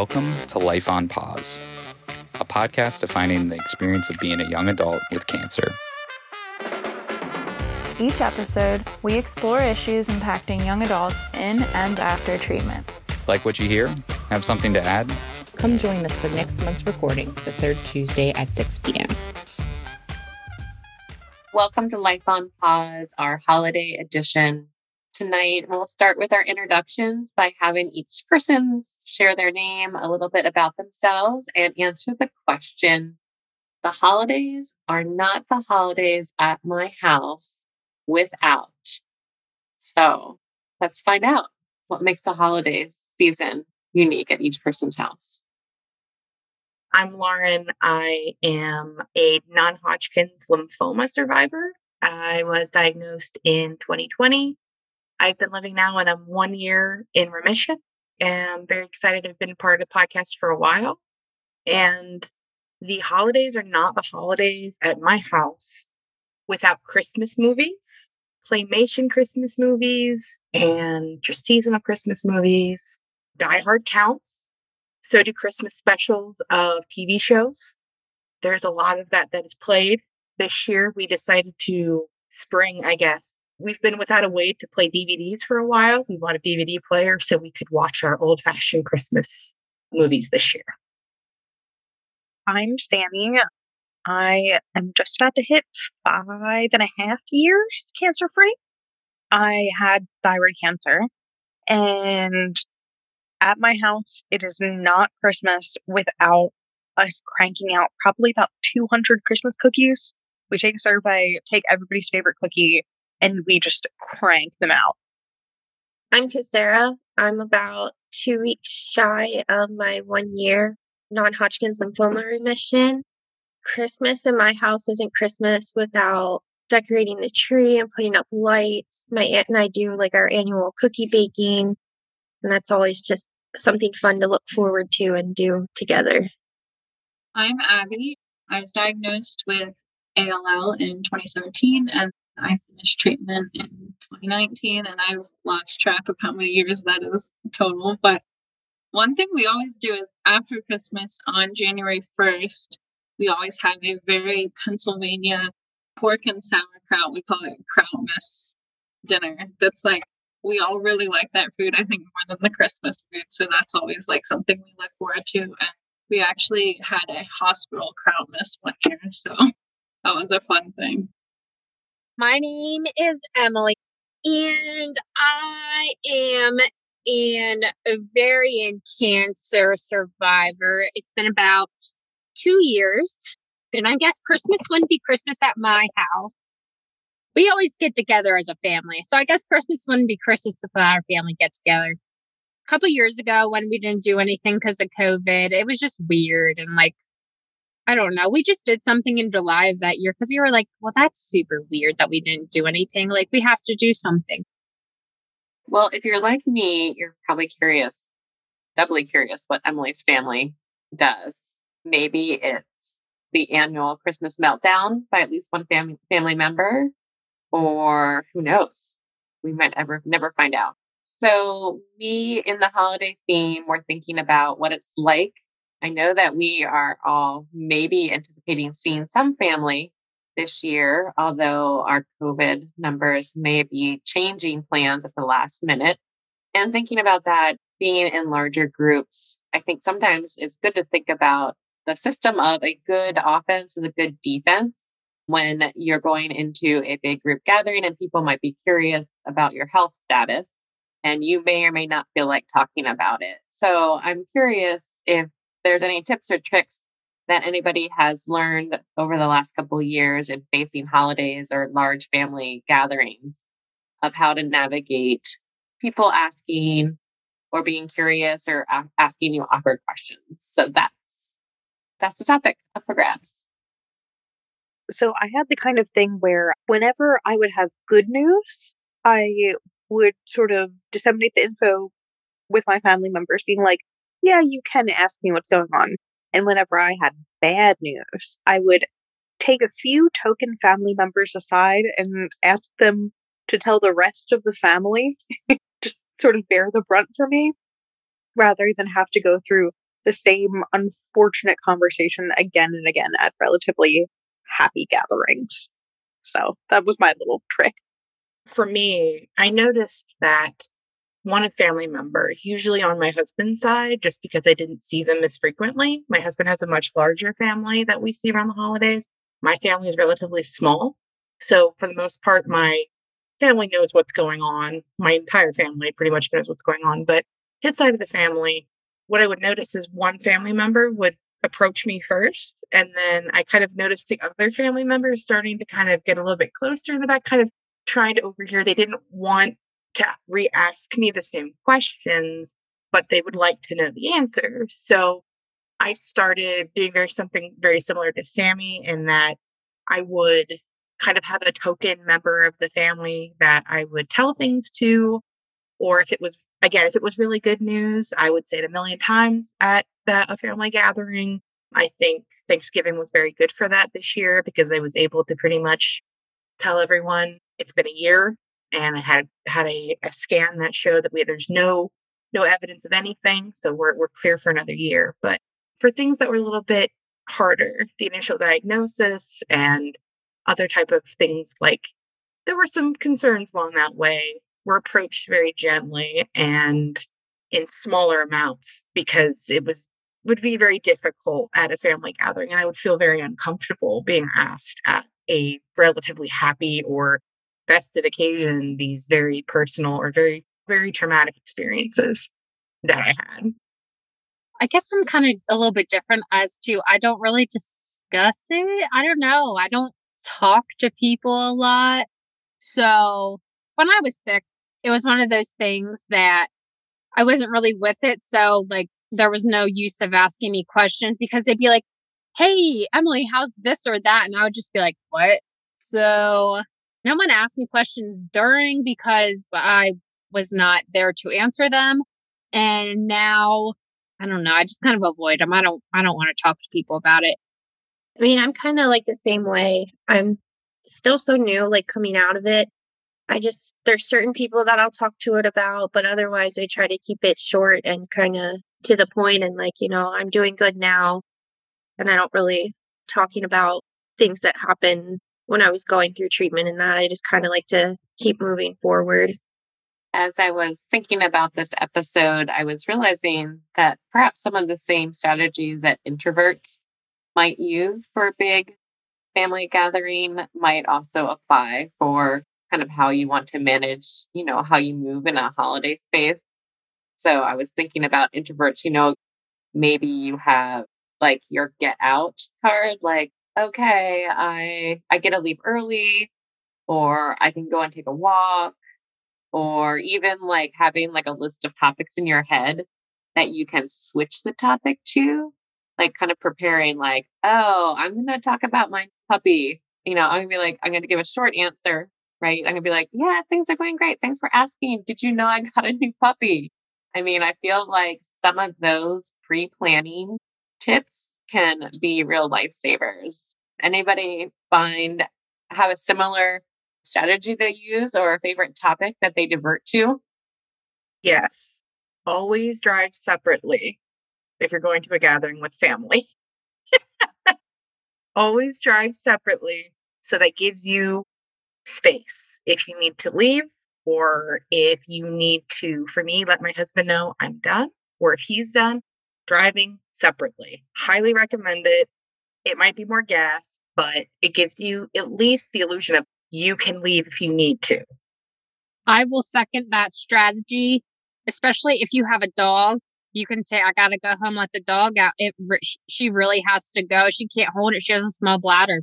Welcome to Life on Pause, a podcast defining the experience of being a young adult with cancer. Each episode, we explore issues impacting young adults in and after treatment. Like what you hear? Have something to add? Come join us for next month's recording, the third Tuesday at 6 p.m. Welcome to Life on Pause, our holiday edition. Tonight, we'll start with our introductions by having each person share their name, a little bit about themselves, and answer the question The holidays are not the holidays at my house without. So let's find out what makes the holidays season unique at each person's house. I'm Lauren. I am a non Hodgkin's lymphoma survivor. I was diagnosed in 2020. I've been living now and I'm one year in remission. And I'm very excited. I've been part of the podcast for a while. And the holidays are not the holidays at my house without Christmas movies, claymation Christmas movies, and just seasonal Christmas movies. Die Hard counts so do Christmas specials of TV shows. There's a lot of that that is played. This year, we decided to spring, I guess. We've been without a way to play DVDs for a while. We bought a DVD player so we could watch our old fashioned Christmas movies this year. I'm Sammy. I am just about to hit five and a half years cancer free. I had thyroid cancer and at my house, it is not Christmas without us cranking out probably about 200 Christmas cookies. We take a survey, take everybody's favorite cookie, and we just crank them out. I'm Kasara. I'm about two weeks shy of my one year non Hodgkin's lymphoma remission. Christmas in my house isn't Christmas without decorating the tree and putting up lights. My aunt and I do like our annual cookie baking and that's always just something fun to look forward to and do together. I'm Abby. I was diagnosed with ALL in 2017 and I finished treatment in 2019 and I've lost track of how many years that is total. But one thing we always do is after Christmas on January 1st, we always have a very Pennsylvania pork and sauerkraut. We call it Krautmas dinner. That's like we all really like that food, I think, more than the Christmas food. So that's always like something we look forward to. And we actually had a hospital Krautmas one year. So that was a fun thing. My name is Emily, and I am an ovarian cancer survivor. It's been about two years. And I guess Christmas wouldn't be Christmas at my house we always get together as a family. So I guess Christmas wouldn't be Christmas if our family get together. A couple years ago when we didn't do anything because of COVID, it was just weird and like I don't know. We just did something in July of that year because we were like, well, that's super weird that we didn't do anything. Like we have to do something. Well, if you're like me, you're probably curious, doubly curious what Emily's family does. Maybe it's the annual Christmas meltdown by at least one family family member or who knows? We might ever never find out. So we in the holiday theme, we're thinking about what it's like. I know that we are all maybe anticipating seeing some family this year, although our COVID numbers may be changing plans at the last minute. And thinking about that being in larger groups, I think sometimes it's good to think about the system of a good offense and a good defense when you're going into a big group gathering and people might be curious about your health status and you may or may not feel like talking about it. So I'm curious if there's any tips or tricks that anybody has learned over the last couple years in facing holidays or large family gatherings of how to navigate people asking or being curious or asking you awkward questions. So that's that's the topic up for grabs. So I had the kind of thing where whenever I would have good news, I would sort of disseminate the info with my family members, being like, yeah, you can ask me what's going on. And whenever I had bad news, I would take a few token family members aside and ask them to tell the rest of the family, just sort of bear the brunt for me, rather than have to go through the same unfortunate conversation again and again at relatively happy gatherings. So that was my little trick. For me, I noticed that one family member, usually on my husband's side, just because I didn't see them as frequently. My husband has a much larger family that we see around the holidays. My family is relatively small. So, for the most part, my family knows what's going on. My entire family pretty much knows what's going on. But his side of the family, what I would notice is one family member would approach me first. And then I kind of noticed the other family members starting to kind of get a little bit closer in the back, kind of trying to overhear. They didn't want to re ask me the same questions, but they would like to know the answer. So I started doing very something very similar to Sammy in that I would kind of have a token member of the family that I would tell things to, or if it was again, if it was really good news, I would say it a million times at the, a family gathering. I think Thanksgiving was very good for that this year because I was able to pretty much tell everyone it's been a year and I had had a, a scan that showed that we there's no no evidence of anything, so we're we're clear for another year. But for things that were a little bit harder, the initial diagnosis and other type of things like there were some concerns along that way were approached very gently and in smaller amounts because it was would be very difficult at a family gathering and I would feel very uncomfortable being asked at a relatively happy or festive occasion these very personal or very, very traumatic experiences that I had. I guess I'm kind of a little bit different as to I don't really discuss it. I don't know. I don't talk to people a lot. So when I was sick, it was one of those things that I wasn't really with it. So like there was no use of asking me questions because they'd be like, Hey, Emily, how's this or that? And I would just be like, what? So no one asked me questions during because I was not there to answer them. And now I don't know. I just kind of avoid them. I don't I don't want to talk to people about it. I mean, I'm kind of like the same way. I'm still so new, like coming out of it. I just, there's certain people that I'll talk to it about, but otherwise I try to keep it short and kind of to the point and like, you know, I'm doing good now. And I don't really talking about things that happen when I was going through treatment and that. I just kind of like to keep moving forward. As I was thinking about this episode, I was realizing that perhaps some of the same strategies that introverts might use for a big family gathering might also apply for kind of how you want to manage, you know, how you move in a holiday space. So I was thinking about introverts, you know, maybe you have like your get out card, like okay, I I get to leave early or I can go and take a walk or even like having like a list of topics in your head that you can switch the topic to, like kind of preparing like, oh, I'm going to talk about my puppy. You know, I'm going to be like, I'm going to give a short answer, right? I'm going to be like, yeah, things are going great. Thanks for asking. Did you know I got a new puppy? I mean, I feel like some of those pre planning tips can be real lifesavers. Anybody find have a similar strategy they use or a favorite topic that they divert to? Yes. Always drive separately if you're going to a gathering with family. Always drive separately so that gives you space if you need to leave or if you need to, for me, let my husband know I'm done or if he's done, driving separately. Highly recommend it. It might be more gas, but it gives you at least the illusion of you can leave if you need to. I will second that strategy, especially if you have a dog. You can say, I got to go home, let the dog out. It, she really has to go. She can't hold it. She has a small bladder.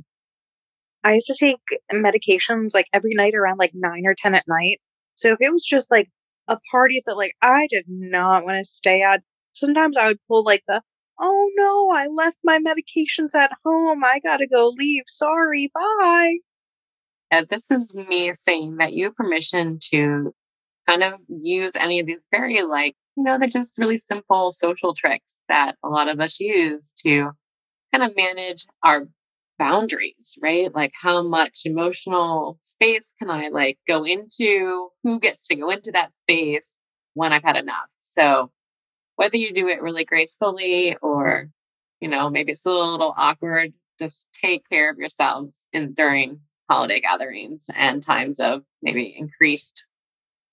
I have to take medications like every night around like nine or 10 at night. So if it was just like a party that like I did not want to stay at, sometimes I would pull like the, oh no, I left my medications at home. I gotta go leave. Sorry. Bye. And this is me saying that you have permission to kind of use any of these very like, you know, they're just really simple social tricks that a lot of us use to kind of manage our boundaries, right? Like how much emotional space can I like go into? Who gets to go into that space when I've had enough? So whether you do it really gracefully or, you know, maybe it's a little awkward, just take care of yourselves in during holiday gatherings and times of maybe increased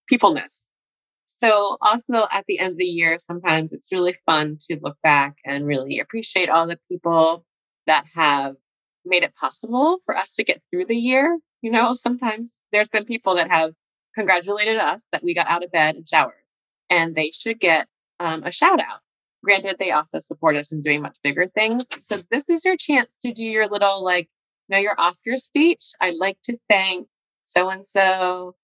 peopleness. So, also at the end of the year, sometimes it's really fun to look back and really appreciate all the people that have made it possible for us to get through the year. You know, sometimes there's been people that have congratulated us that we got out of bed and showered, and they should get um, a shout out. Granted, they also support us in doing much bigger things. So, this is your chance to do your little, like, you know, your Oscar speech. I'd like to thank so and so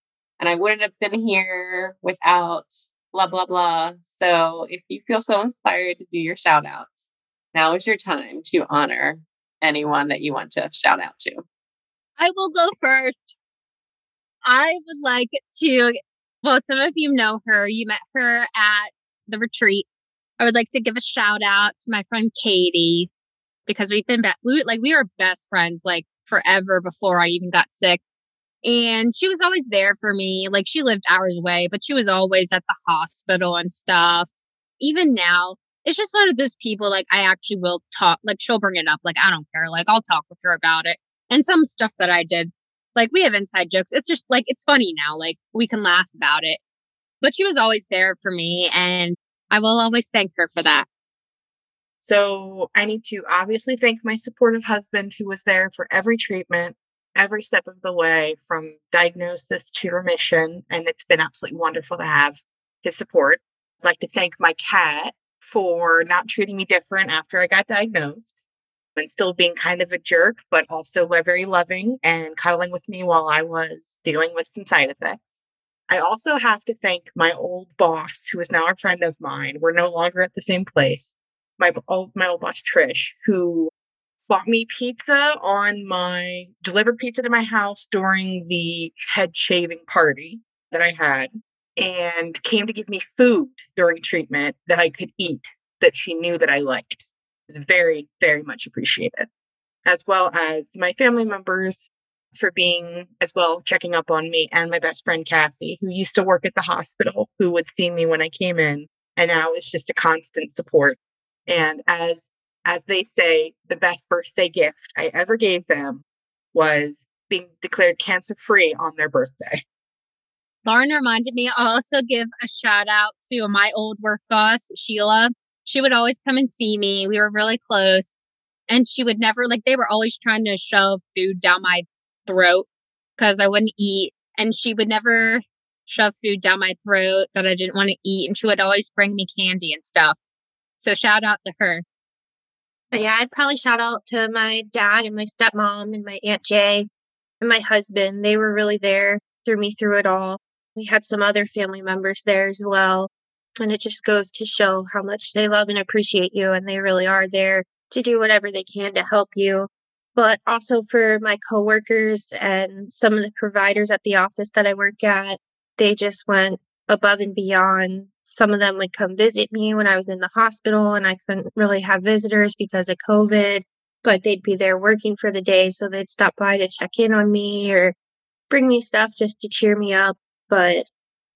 and I wouldn't have been here without blah, blah, blah. So if you feel so inspired to do your shout outs, now is your time to honor anyone that you want to shout out to. I will go first. I would like to, well, some of you know her. You met her at the retreat. I would like to give a shout out to my friend Katie because we've been, be- we, like, we were best friends like forever before I even got sick. And she was always there for me. Like she lived hours away, but she was always at the hospital and stuff. Even now, it's just one of those people like I actually will talk, like she'll bring it up. Like I don't care. Like I'll talk with her about it. And some stuff that I did, like we have inside jokes. It's just like, it's funny now. Like we can laugh about it. But she was always there for me. And I will always thank her for that. So I need to obviously thank my supportive husband who was there for every treatment every step of the way from diagnosis to remission. And it's been absolutely wonderful to have his support. I'd like to thank my cat for not treating me different after I got diagnosed and still being kind of a jerk, but also very loving and cuddling with me while I was dealing with some side effects. I also have to thank my old boss, who is now a friend of mine. We're no longer at the same place. My old, my old boss, Trish, who bought me pizza on my delivered pizza to my house during the head shaving party that I had and came to give me food during treatment that I could eat that she knew that I liked. It's very, very much appreciated. As well as my family members for being as well checking up on me and my best friend Cassie, who used to work at the hospital, who would see me when I came in and now is just a constant support. And as as they say, the best birthday gift I ever gave them was being declared cancer free on their birthday. Lauren reminded me I'll also give a shout out to my old work boss, Sheila. She would always come and see me. We were really close. And she would never, like, they were always trying to shove food down my throat because I wouldn't eat. And she would never shove food down my throat that I didn't want to eat. And she would always bring me candy and stuff. So shout out to her. Yeah, I'd probably shout out to my dad and my stepmom and my Aunt Jay and my husband. They were really there through me through it all. We had some other family members there as well. And it just goes to show how much they love and appreciate you. And they really are there to do whatever they can to help you. But also for my coworkers and some of the providers at the office that I work at, they just went above and beyond some of them would come visit me when I was in the hospital and I couldn't really have visitors because of COVID, but they'd be there working for the day. So they'd stop by to check in on me or bring me stuff just to cheer me up. But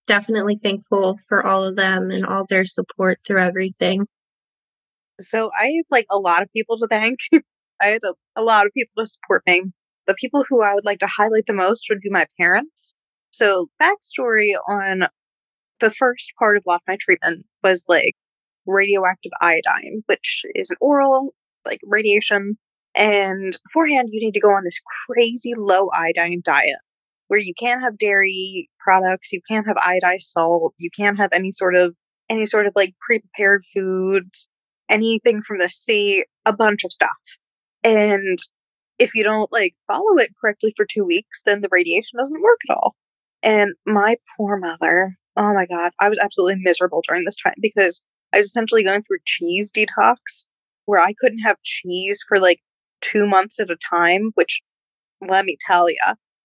definitely thankful for all of them and all their support through everything. So I have like a lot of people to thank. I had a, a lot of people to support me. The people who I would like to highlight the most would be my parents. So, backstory on the first part of of my treatment was like radioactive iodine, which is an oral like radiation. And beforehand, you need to go on this crazy low iodine diet where you can't have dairy products, you can't have iodized salt, you can't have any sort of any sort of like pre-prepared foods, anything from the sea, a bunch of stuff. And if you don't like follow it correctly for two weeks, then the radiation doesn't work at all. And my poor mother, oh my God, I was absolutely miserable during this time because I was essentially going through cheese detox where I couldn't have cheese for like two months at a time, which let me tell you,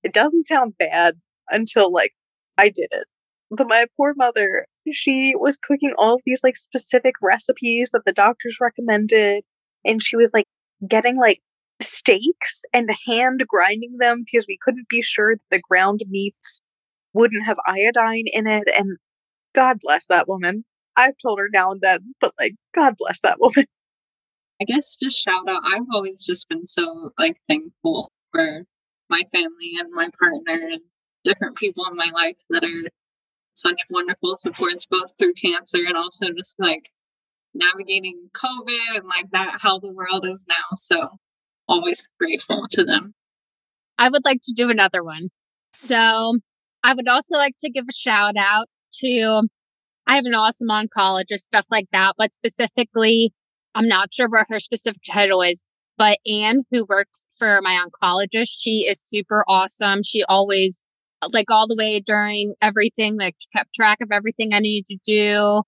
it doesn't sound bad until like I did it. But my poor mother, she was cooking all of these like specific recipes that the doctors recommended. And she was like getting like steaks and hand grinding them because we couldn't be sure that the ground meats wouldn't have iodine in it. And God bless that woman. I've told her now and then, but like, God bless that woman. I guess just shout out. I've always just been so like thankful for my family and my partner and different people in my life that are such wonderful supports both through cancer and also just like navigating COVID and like that how the world is now. So always grateful to them. I would like to do another one. So I would also like to give a shout out to I have an awesome oncologist, stuff like that, but specifically, I'm not sure what her specific title is, but Anne, who works for my oncologist, she is super awesome. She always, like, all the way during everything, like, kept track of everything I needed to do.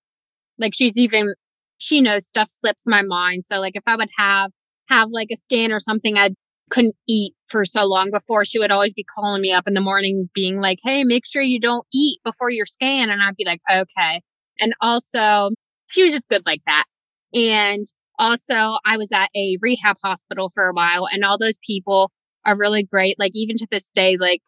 Like, she's even, she knows stuff slips my mind. So, like, if I would have, have like a scan or something I couldn't eat for so long before, she would always be calling me up in the morning, being like, Hey, make sure you don't eat before your scan. And I'd be like, okay. And also, she was just good like that. And also, I was at a rehab hospital for a while, and all those people are really great. Like, even to this day, like,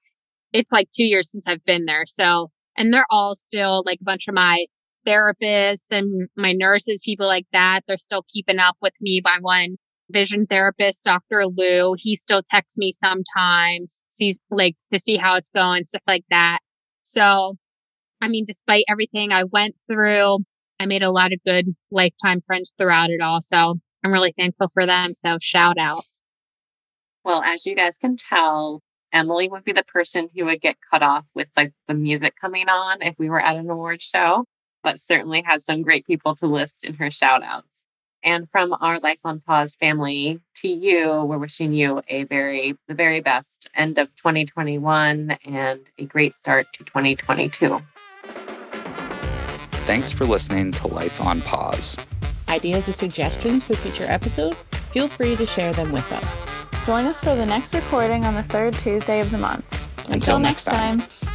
it's like two years since I've been there. So, and they're all still like a bunch of my therapists and my nurses, people like that. They're still keeping up with me by one vision therapist, Dr. Lou. He still texts me sometimes, sees like to see how it's going, stuff like that. So I mean, despite everything I went through, I made a lot of good lifetime friends throughout it all. So I'm really thankful for them. So shout out. Well, as you guys can tell, Emily would be the person who would get cut off with like the music coming on if we were at an award show, but certainly had some great people to list in her shout outs. And from our Life on Pause family to you, we're wishing you a very, the very best end of 2021 and a great start to 2022. Thanks for listening to Life on Pause. Ideas or suggestions for future episodes? Feel free to share them with us. Join us for the next recording on the third Tuesday of the month. Until next time. time.